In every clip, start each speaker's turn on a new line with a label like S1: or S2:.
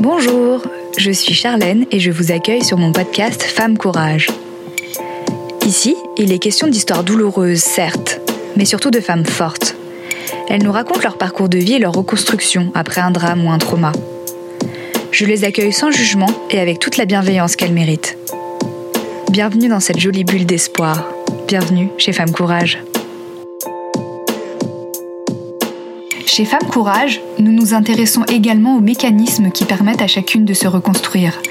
S1: Bonjour, je suis Charlène et je vous accueille sur mon podcast Femme Courage. Ici, il est question d'histoires douloureuses, certes, mais surtout de femmes fortes. Elles nous racontent leur parcours de vie et leur reconstruction après un drame ou un trauma. Je les accueille sans jugement et avec toute la bienveillance qu'elles méritent. Bienvenue dans cette jolie bulle d'espoir. Bienvenue chez Femme Courage. Chez Femme Courage, nous nous intéressons également aux mécanismes qui permettent à chacune de se reconstruire.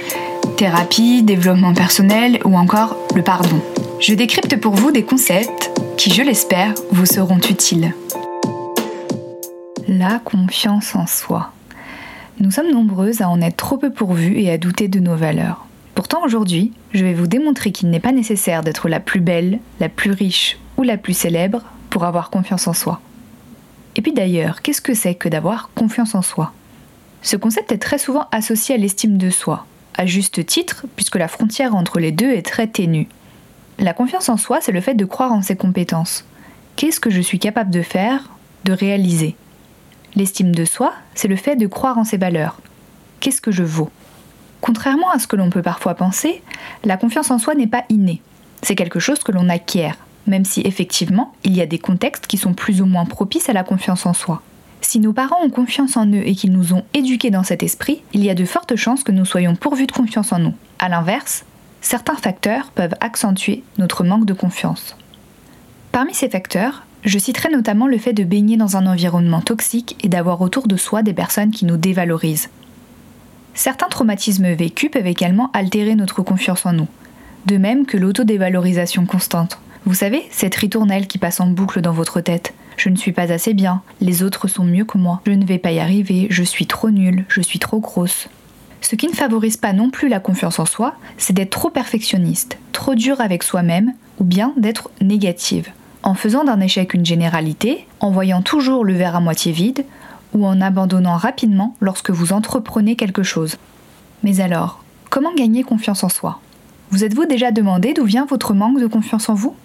S1: Thérapie, développement personnel ou encore le pardon. Je décrypte pour vous des concepts qui, je l'espère, vous seront utiles. La confiance en soi. Nous sommes nombreuses à en être trop peu pourvues et à douter de nos valeurs. Pourtant aujourd'hui, je vais vous démontrer qu'il n'est pas nécessaire d'être la plus belle, la plus riche ou la plus célèbre pour avoir confiance en soi. Et puis d'ailleurs, qu'est-ce que c'est que d'avoir confiance en soi? Ce concept est très souvent associé à l'estime de soi, à juste titre, puisque la frontière entre les deux est très ténue. La confiance en soi, c'est le fait de croire en ses compétences. Qu'est-ce que je suis capable de faire, de réaliser? L'estime de soi, c'est le fait de croire en ses valeurs. Qu'est-ce que je vaux? Contrairement à ce que l'on peut parfois penser, la confiance en soi n'est pas innée. C'est quelque chose que l'on acquiert même si effectivement, il y a des contextes qui sont plus ou moins propices à la confiance en soi. Si nos parents ont confiance en eux et qu'ils nous ont éduqués dans cet esprit, il y a de fortes chances que nous soyons pourvus de confiance en nous. A l'inverse, certains facteurs peuvent accentuer notre manque de confiance. Parmi ces facteurs, je citerai notamment le fait de baigner dans un environnement toxique et d'avoir autour de soi des personnes qui nous dévalorisent. Certains traumatismes vécus peuvent également altérer notre confiance en nous, de même que l'autodévalorisation constante. Vous savez, cette ritournelle qui passe en boucle dans votre tête. Je ne suis pas assez bien, les autres sont mieux que moi, je ne vais pas y arriver, je suis trop nulle, je suis trop grosse. Ce qui ne favorise pas non plus la confiance en soi, c'est d'être trop perfectionniste, trop dur avec soi-même, ou bien d'être négative, en faisant d'un échec une généralité, en voyant toujours le verre à moitié vide, ou en abandonnant rapidement lorsque vous entreprenez quelque chose. Mais alors, comment gagner confiance en soi? Vous êtes-vous déjà demandé d'où vient votre manque de confiance en vous?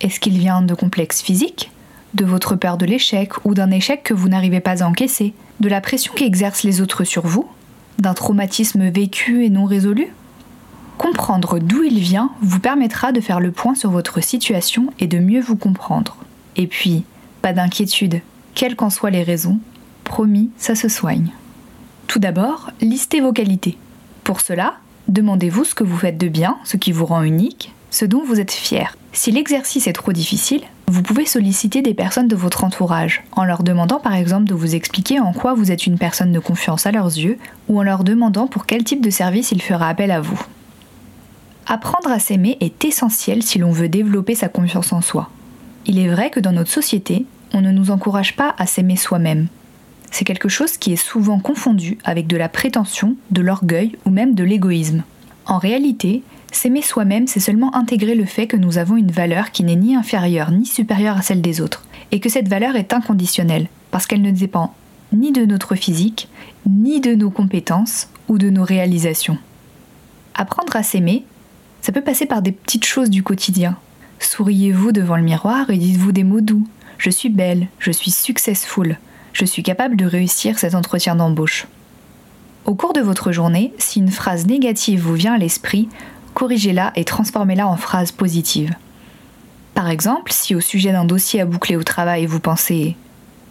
S1: Est-ce qu'il vient de complexes physiques De votre peur de l'échec ou d'un échec que vous n'arrivez pas à encaisser De la pression qu'exercent les autres sur vous D'un traumatisme vécu et non résolu? Comprendre d'où il vient vous permettra de faire le point sur votre situation et de mieux vous comprendre. Et puis, pas d'inquiétude, quelles qu'en soient les raisons, promis, ça se soigne. Tout d'abord, listez vos qualités. Pour cela, demandez-vous ce que vous faites de bien, ce qui vous rend unique, ce dont vous êtes fier. Si l'exercice est trop difficile, vous pouvez solliciter des personnes de votre entourage, en leur demandant par exemple de vous expliquer en quoi vous êtes une personne de confiance à leurs yeux, ou en leur demandant pour quel type de service il fera appel à vous. Apprendre à s'aimer est essentiel si l'on veut développer sa confiance en soi. Il est vrai que dans notre société, on ne nous encourage pas à s'aimer soi-même. C'est quelque chose qui est souvent confondu avec de la prétention, de l'orgueil ou même de l'égoïsme. En réalité, S'aimer soi-même, c'est seulement intégrer le fait que nous avons une valeur qui n'est ni inférieure ni supérieure à celle des autres, et que cette valeur est inconditionnelle, parce qu'elle ne dépend ni de notre physique, ni de nos compétences ou de nos réalisations. Apprendre à s'aimer, ça peut passer par des petites choses du quotidien. Souriez-vous devant le miroir et dites-vous des mots doux. Je suis belle, je suis successful, je suis capable de réussir cet entretien d'embauche. Au cours de votre journée, si une phrase négative vous vient à l'esprit, corrigez-la et transformez-la en phrase positive. Par exemple, si au sujet d'un dossier à boucler au travail vous pensez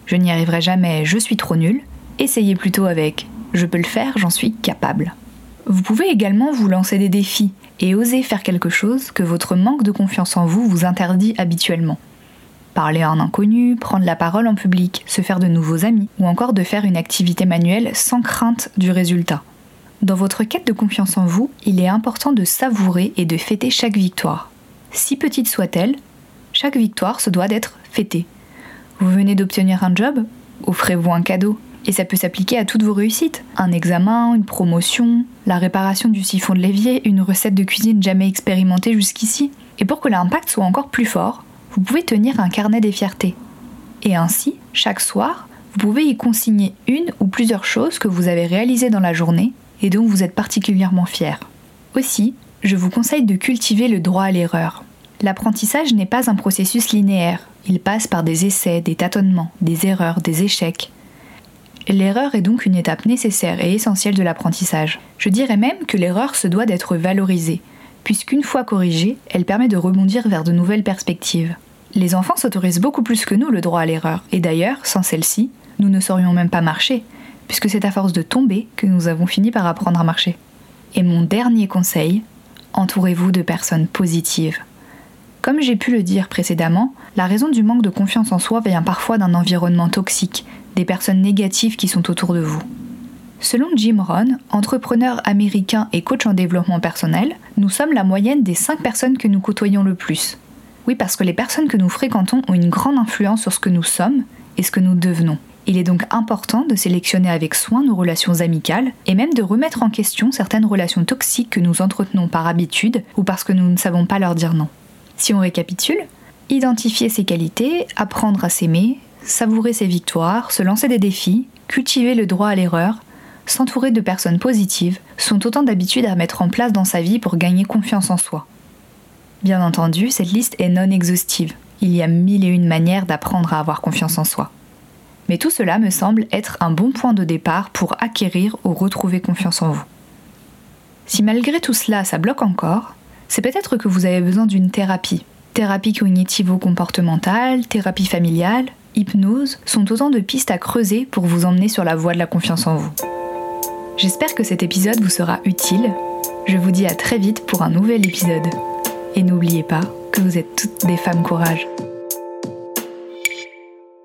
S1: Je n'y arriverai jamais, je suis trop nul, essayez plutôt avec Je peux le faire, j'en suis capable. Vous pouvez également vous lancer des défis et oser faire quelque chose que votre manque de confiance en vous vous interdit habituellement. Parler à un inconnu, prendre la parole en public, se faire de nouveaux amis, ou encore de faire une activité manuelle sans crainte du résultat. Dans votre quête de confiance en vous, il est important de savourer et de fêter chaque victoire. Si petite soit-elle, chaque victoire se doit d'être fêtée. Vous venez d'obtenir un job Offrez-vous un cadeau. Et ça peut s'appliquer à toutes vos réussites. Un examen, une promotion, la réparation du siphon de l'évier, une recette de cuisine jamais expérimentée jusqu'ici. Et pour que l'impact soit encore plus fort, vous pouvez tenir un carnet des fiertés. Et ainsi, chaque soir, vous pouvez y consigner une ou plusieurs choses que vous avez réalisées dans la journée et dont vous êtes particulièrement fier. Aussi, je vous conseille de cultiver le droit à l'erreur. L'apprentissage n'est pas un processus linéaire, il passe par des essais, des tâtonnements, des erreurs, des échecs. L'erreur est donc une étape nécessaire et essentielle de l'apprentissage. Je dirais même que l'erreur se doit d'être valorisée, puisqu'une fois corrigée, elle permet de rebondir vers de nouvelles perspectives. Les enfants s'autorisent beaucoup plus que nous le droit à l'erreur, et d'ailleurs, sans celle-ci, nous ne saurions même pas marcher, puisque c'est à force de tomber que nous avons fini par apprendre à marcher. Et mon dernier conseil, entourez-vous de personnes positives. Comme j'ai pu le dire précédemment, la raison du manque de confiance en soi vient parfois d'un environnement toxique, des personnes négatives qui sont autour de vous. Selon Jim Rohn, entrepreneur américain et coach en développement personnel, nous sommes la moyenne des 5 personnes que nous côtoyons le plus. Oui, parce que les personnes que nous fréquentons ont une grande influence sur ce que nous sommes et ce que nous devenons. Il est donc important de sélectionner avec soin nos relations amicales et même de remettre en question certaines relations toxiques que nous entretenons par habitude ou parce que nous ne savons pas leur dire non. Si on récapitule, identifier ses qualités, apprendre à s'aimer, savourer ses victoires, se lancer des défis, cultiver le droit à l'erreur, s'entourer de personnes positives sont autant d'habitudes à mettre en place dans sa vie pour gagner confiance en soi. Bien entendu, cette liste est non exhaustive. Il y a mille et une manières d'apprendre à avoir confiance en soi. Mais tout cela me semble être un bon point de départ pour acquérir ou retrouver confiance en vous. Si malgré tout cela ça bloque encore, c'est peut-être que vous avez besoin d'une thérapie. Thérapie cognitivo-comportementale, thérapie familiale, hypnose sont autant de pistes à creuser pour vous emmener sur la voie de la confiance en vous. J'espère que cet épisode vous sera utile. Je vous dis à très vite pour un nouvel épisode. Et n'oubliez pas que vous êtes toutes des femmes courage.